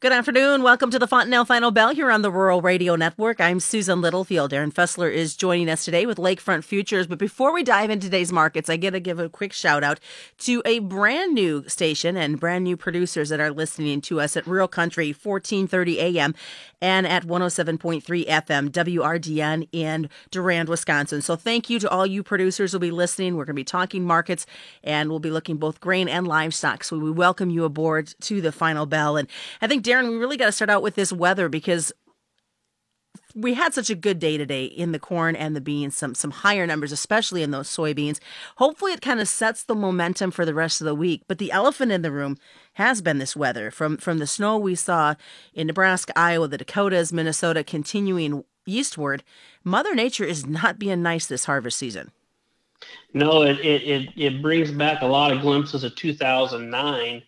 Good afternoon. Welcome to the Fontanelle Final Bell here on the Rural Radio Network. I'm Susan Littlefield. Darin Fessler is joining us today with Lakefront Futures. But before we dive into today's markets, I got to give a quick shout out to a brand new station and brand new producers that are listening to us at Rural Country 1430 AM and at 107.3 FM WRDN in Durand, Wisconsin. So thank you to all you producers who'll be listening. We're going to be talking markets and we'll be looking both grain and livestock. So we welcome you aboard to the Final Bell. And I think Darin, we really got to start out with this weather because we had such a good day today in the corn and the beans, some some higher numbers, especially in those soybeans. Hopefully, it kind of sets the momentum for the rest of the week. But the elephant in the room has been this weather from from the snow we saw in Nebraska, Iowa, the Dakotas, Minnesota, continuing eastward. Mother Nature is not being nice this harvest season. No, it it it, it brings back a lot of glimpses of 2009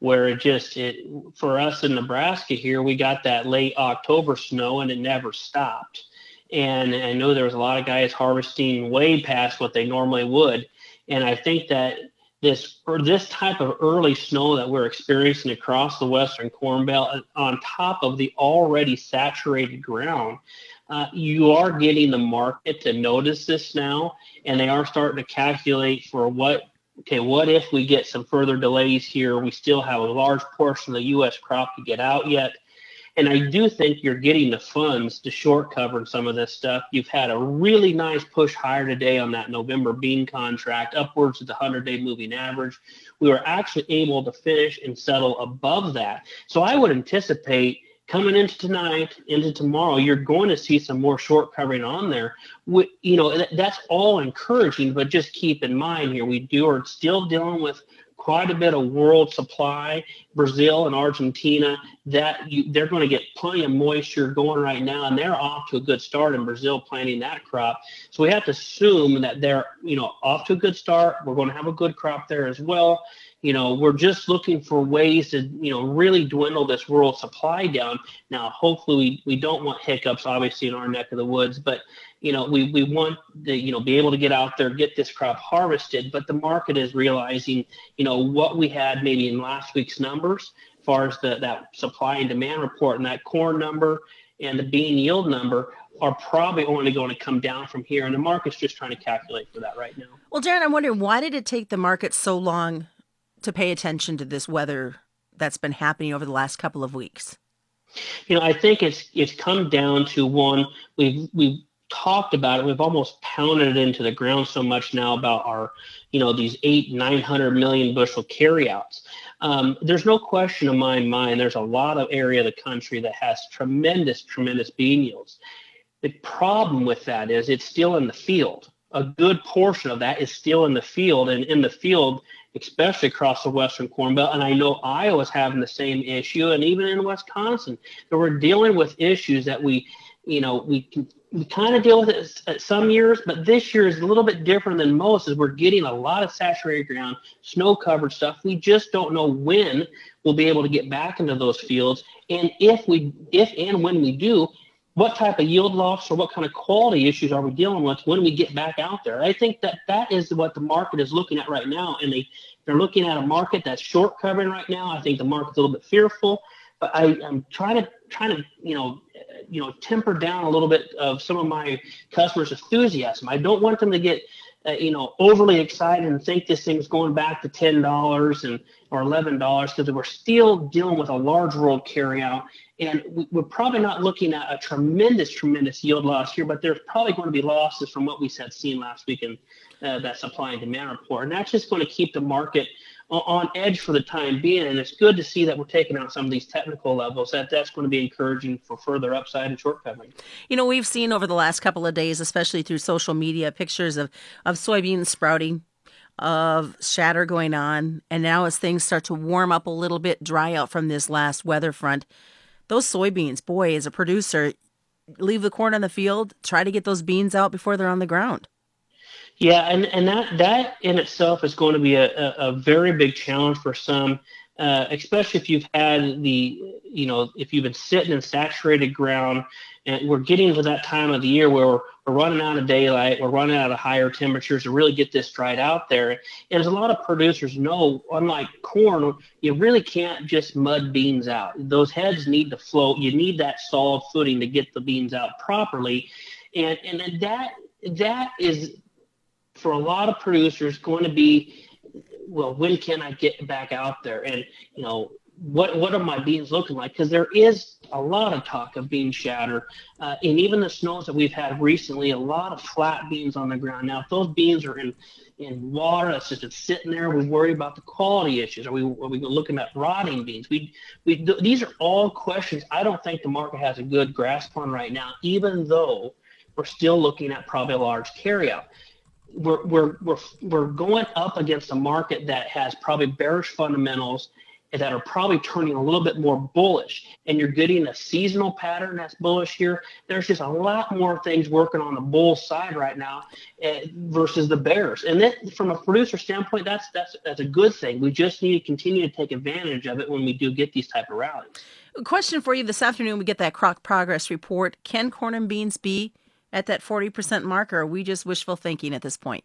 where it just it for us in Nebraska here we got that late October snow and it never stopped. And I know there was a lot of guys harvesting way past what they normally would. And I think that this or this type of early snow that we're experiencing across the western corn belt uh, on top of the already saturated ground uh, you are getting the market to notice this now and they are starting to calculate for what okay, what if we get some further delays here? We still have a large portion of the U.S. crop to get out yet. And I do think you're getting the funds to short cover some of this stuff. You've had a really nice push higher today on that November bean contract, upwards of the 100 day moving average. We were actually able to finish and settle above that. So I would anticipate coming into tonight, into tomorrow, you're going to see some more short covering on there. You know, that's all encouraging, but just keep in mind here, we do are still dealing with quite a bit of world supply. Brazil and Argentina, that you, they're going to get plenty of moisture going right now, and they're off to a good start in Brazil planting that crop. So we have to assume that they're, you know, off to a good start. We're going to have a good crop there as well you know, we're just looking for ways to, you know, really dwindle this world supply down. Now, hopefully, we, we don't want hiccups, obviously, in our neck of the woods, but, you know, we, we want to, you know, be able to get out there, get this crop harvested. But the market is realizing, you know, what we had maybe in last week's numbers, as far as the, that supply and demand report and that corn number and the bean yield number are probably only going to come down from here. And the market's just trying to calculate for that right now. Well, Darin, I'm wondering why did it take the market so long to pay attention to this weather that's been happening over the last couple of weeks? You know, I think it's it's come down to one we've we've talked about it. We've almost pounded it into the ground so much now about our, you know, these eight nine hundred million bushel carryouts. Um, there's no question in my mind. There's a lot of area of the country that has tremendous, tremendous bean yields. The problem with that is it's still in the field. A good portion of that is still in the field, and in the field, especially across the Western Corn Belt. And I know Iowa's having the same issue, and even in Wisconsin, we're dealing with issues that we, you know, we can we kind of deal with it at some years, but this year is a little bit different than most as we're getting a lot of saturated ground, snow covered stuff. We just don't know when we'll be able to get back into those fields. And if we, if and when we do, what type of yield loss or what kind of quality issues are we dealing with when we get back out there? I think that that is what the market is looking at right now, and they they're looking at a market that's short covering right now. I think the market's a little bit fearful, but I, am trying to trying to you know you know temper down a little bit of some of my customers' enthusiasm. I don't want them to get uh, you know overly excited and think this thing's going back to ten dollars and or eleven dollars because we're still dealing with a large world carryout and we're probably not looking at a tremendous, tremendous yield loss here, but there's probably going to be losses from what we had seen last week in uh, that supply and demand report. And that's just going to keep the market on edge for the time being. And it's good to see that we're taking out some of these technical levels. That that's going to be encouraging for further upside and short covering. You know, we've seen over the last couple of days, especially through social media, pictures of of soybeans sprouting of shatter going on. And now as things start to warm up a little bit, dry out from this last weather front, those soybeans, boy, as a producer, leave the corn on the field, try to get those beans out before they're on the ground. Yeah, and, and that that in itself is going to be a, a, a very big challenge for some, uh, especially if you've had the you know if you've been sitting in saturated ground and we're getting to that time of the year where we're, we're running out of daylight, we're running out of higher temperatures to really get this dried out there. And as a lot of producers know, unlike corn, you really can't just mud beans out. Those heads need to float. You need that solid footing to get the beans out properly. And and that that is for a lot of producers going to be well, when can I get back out there? And you know, what what are my beans looking like? Because there is a lot of talk of bean shatter, uh, and even the snows that we've had recently, a lot of flat beans on the ground. Now, if those beans are in in water that's just sitting there, we worry about the quality issues. Are we are we looking at rotting beans? We we these are all questions I don't think the market has a good grasp on right now, even though we're still looking at probably a large carryout we're, we're, we're, we're going up against a market that has probably bearish fundamentals that are probably turning a little bit more bullish. And you're getting a seasonal pattern that's bullish here. There's just a lot more things working on the bull side right now uh, versus the bears. And then from a producer standpoint that's that's that's a good thing. We just need to continue to take advantage of it when we do get these type of rallies. Question for you. This afternoon we get that crop progress report. Can corn and beans be at that 40% mark, or are we just wishful thinking at this point?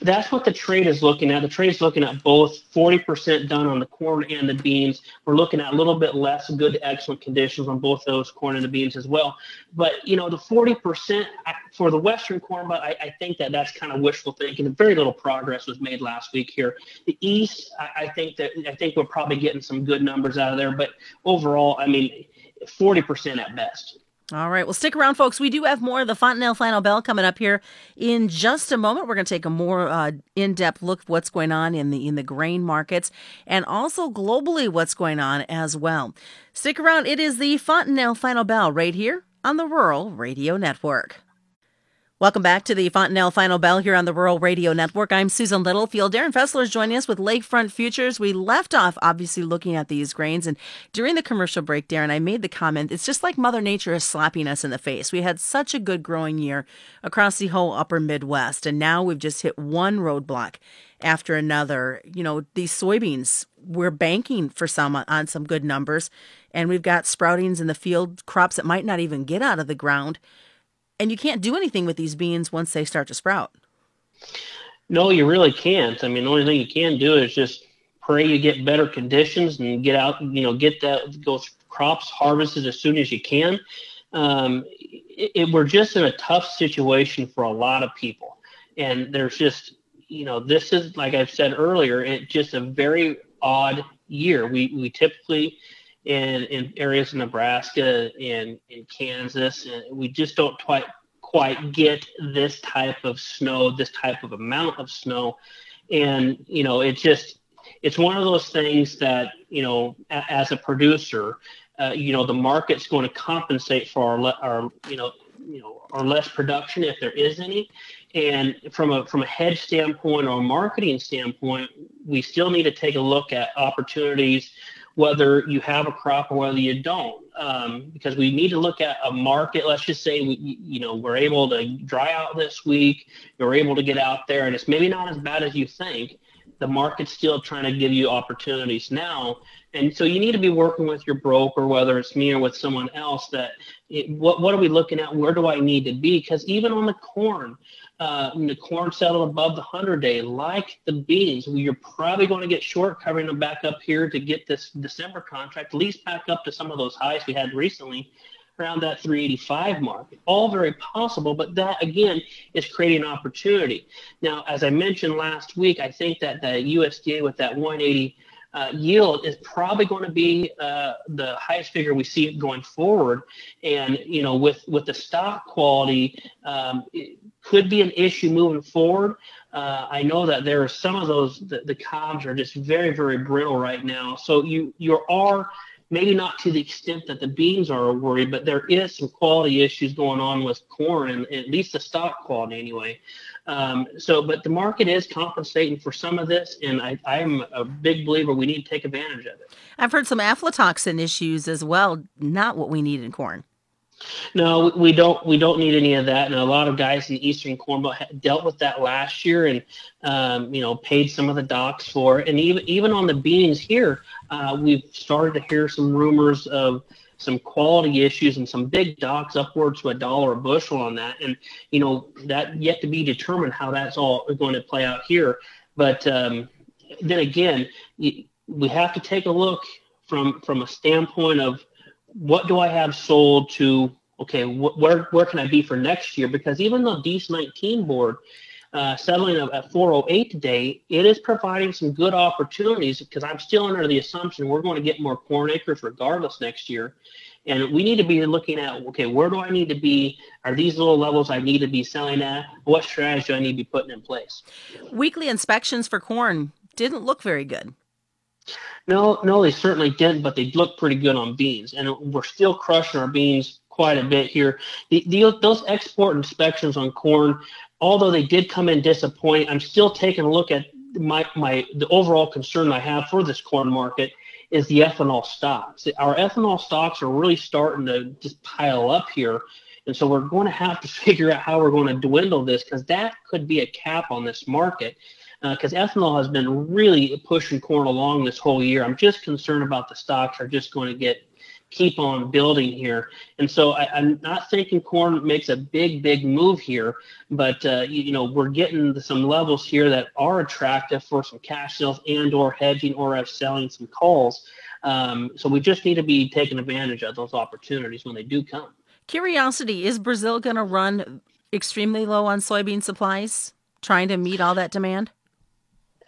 That's what the trade is looking at. The trade is looking at both 40% done on the corn and the beans. We're looking at a little bit less good to excellent conditions on both those corn and the beans as well. But, you know, the 40% for the Western corn, but I, I think that that's kind of wishful thinking. Very little progress was made last week here. The East, I, I think that I think we're probably getting some good numbers out of there. But overall, I mean, 40% at best. All right. Well, stick around, folks. We do have more of the Fontanelle Final Bell coming up here in just a moment. We're going to take a more uh, in-depth look at what's going on in the in the grain markets and also globally what's going on as well. Stick around. It is the Fontanelle Final Bell right here on the Rural Radio Network. Welcome back to the Fontanelle Final Bell here on the Rural Radio Network. I'm Susan Littlefield. Darin Fessler is joining us with Lakefront Futures. We left off obviously looking at these grains, and during the commercial break, Darin, I made the comment it's just like Mother Nature is slapping us in the face. We had such a good growing year across the whole upper Midwest, and now we've just hit one roadblock after another. You know, these soybeans, we're banking for some on some good numbers, and we've got sproutings in the field, crops that might not even get out of the ground and you can't do anything with these beans once they start to sprout. No, you really can't. I mean, the only thing you can do is just pray you get better conditions and get out, you know, get that those crops harvested as soon as you can. Um, it, it, we're just in a tough situation for a lot of people, and there's just, you know, this is like I've said earlier, it's just a very odd year. We we typically in, in areas of Nebraska and in Kansas. And we just don't quite quite get this type of snow, this type of amount of snow. And, you know, it just it's one of those things that, you know, a, as a producer, uh, you know, the market's going to compensate for our, our you know, you know, our less production if there is any. And from a from a hedge standpoint or a marketing standpoint, we still need to take a look at opportunities whether you have a crop or whether you don't, um, because we need to look at a market. Let's just say we, you know, we're able to dry out this week. You're able to get out there, and it's maybe not as bad as you think. The market's still trying to give you opportunities now, and so you need to be working with your broker, whether it's me or with someone else. That it, what what are we looking at? Where do I need to be? Because even on the corn, uh, the corn settled above the 100 day, like the beans, you're probably going to get short covering them back up here to get this December contract, at least back up to some of those highs we had recently around that 385 mark. All very possible, but that again is creating opportunity. Now, as I mentioned last week, I think that the USDA with that 180 uh, yield is probably going to be uh, the highest figure we see going forward. And you know, with with the stalk quality, um, it could be an issue moving forward. Uh, I know that there are some of those the, the cobs are just very very brittle right now. So you you are maybe not to the extent that the beans are a worry, but there is some quality issues going on with corn and at least the stalk quality anyway. Um, so, but the market is compensating for some of this, and I, I'm a big believer we need to take advantage of it. I've heard some aflatoxin issues as well. Not what we need in corn. No, we don't. We don't need any of that. And a lot of guys in the Eastern Corn Belt dealt with that last year, and um, you know, paid some of the docks for it. And even even on the beans here, uh, we've started to hear some rumors of some quality issues and some big docks upwards to a dollar a bushel on that. And, you know, that yet to be determined how that's all going to play out here. But um, then again, we have to take a look from from a standpoint of what do I have sold to okay, wh- where where can I be for next year? Because even though DEIS 19 board uh, settling at 408 today, it is providing some good opportunities because I'm still under the assumption we're going to get more corn acres regardless next year. And we need to be looking at, okay, where do I need to be? Are these little levels I need to be selling at? What strategy do I need to be putting in place? Weekly inspections for corn didn't look very good. No, no, they certainly didn't, but they look pretty good on beans. And we're still crushing our beans quite a bit here. The, the, those export inspections on corn although they did come in disappoint, I'm still taking a look at my, my the overall concern I have for this corn market is the ethanol stocks. Our ethanol stocks are really starting to just pile up here. And so we're going to have to figure out how we're going to dwindle this because that could be a cap on this market. Because uh, ethanol has been really pushing corn along this whole year. I'm just concerned about the stocks are just going to get keep on building here. And so I, am not thinking corn makes a big, big move here, but uh, you, you, know we're getting some levels here that are attractive for some cash sales and or hedging or selling some calls. Um, so we just need to be taking advantage of those opportunities when they do come. Curiosity: Is Brazil going to run extremely low on soybean supplies, trying to meet all that demand?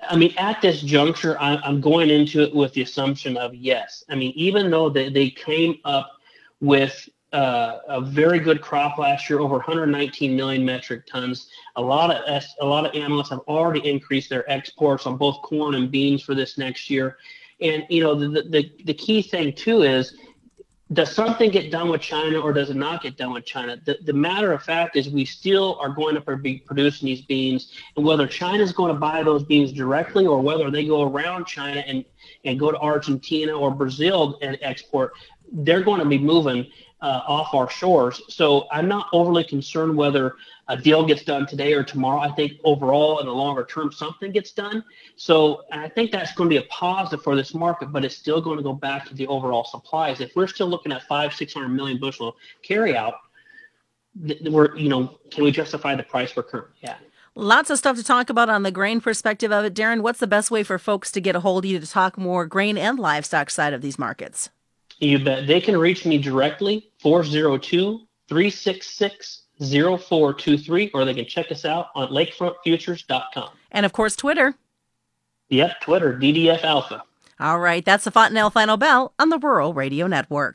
I mean, at this juncture, I, am going into it with the assumption of yes. I mean, even though they, they came up with uh, a very good crop last year, over 119 million metric tons. A lot of a lot of analysts have already increased their exports on both corn and beans for this next year. And you know, the the, the key thing too is does something get done with China or does it not get done with China? The, the matter of fact is we still are going to be producing these beans, and whether China is going to buy those beans directly or whether they go around China and, and go to Argentina or Brazil and export, they're going to be moving uh, off our shores. So I'm not overly concerned whether a deal gets done today or tomorrow. I think overall, in the longer term, something gets done. So I think that's going to be a positive for this market, but it's still going to go back to the overall supplies. If we're still looking at five, six hundred million bushel carryout, we're you know, can we justify the price we're at? Lots of stuff to talk about on the grain perspective of it. Darin, what's the best way for folks to get a hold of you to talk more grain and livestock side of these markets? You bet. They can reach me directly, 402 366 0423, or they can check us out on lakefrontfutures.com. And of course, Twitter. Yep, Twitter, DDF Alpha. All right, that's the Fontanelle Final Bell on the Rural Radio Network.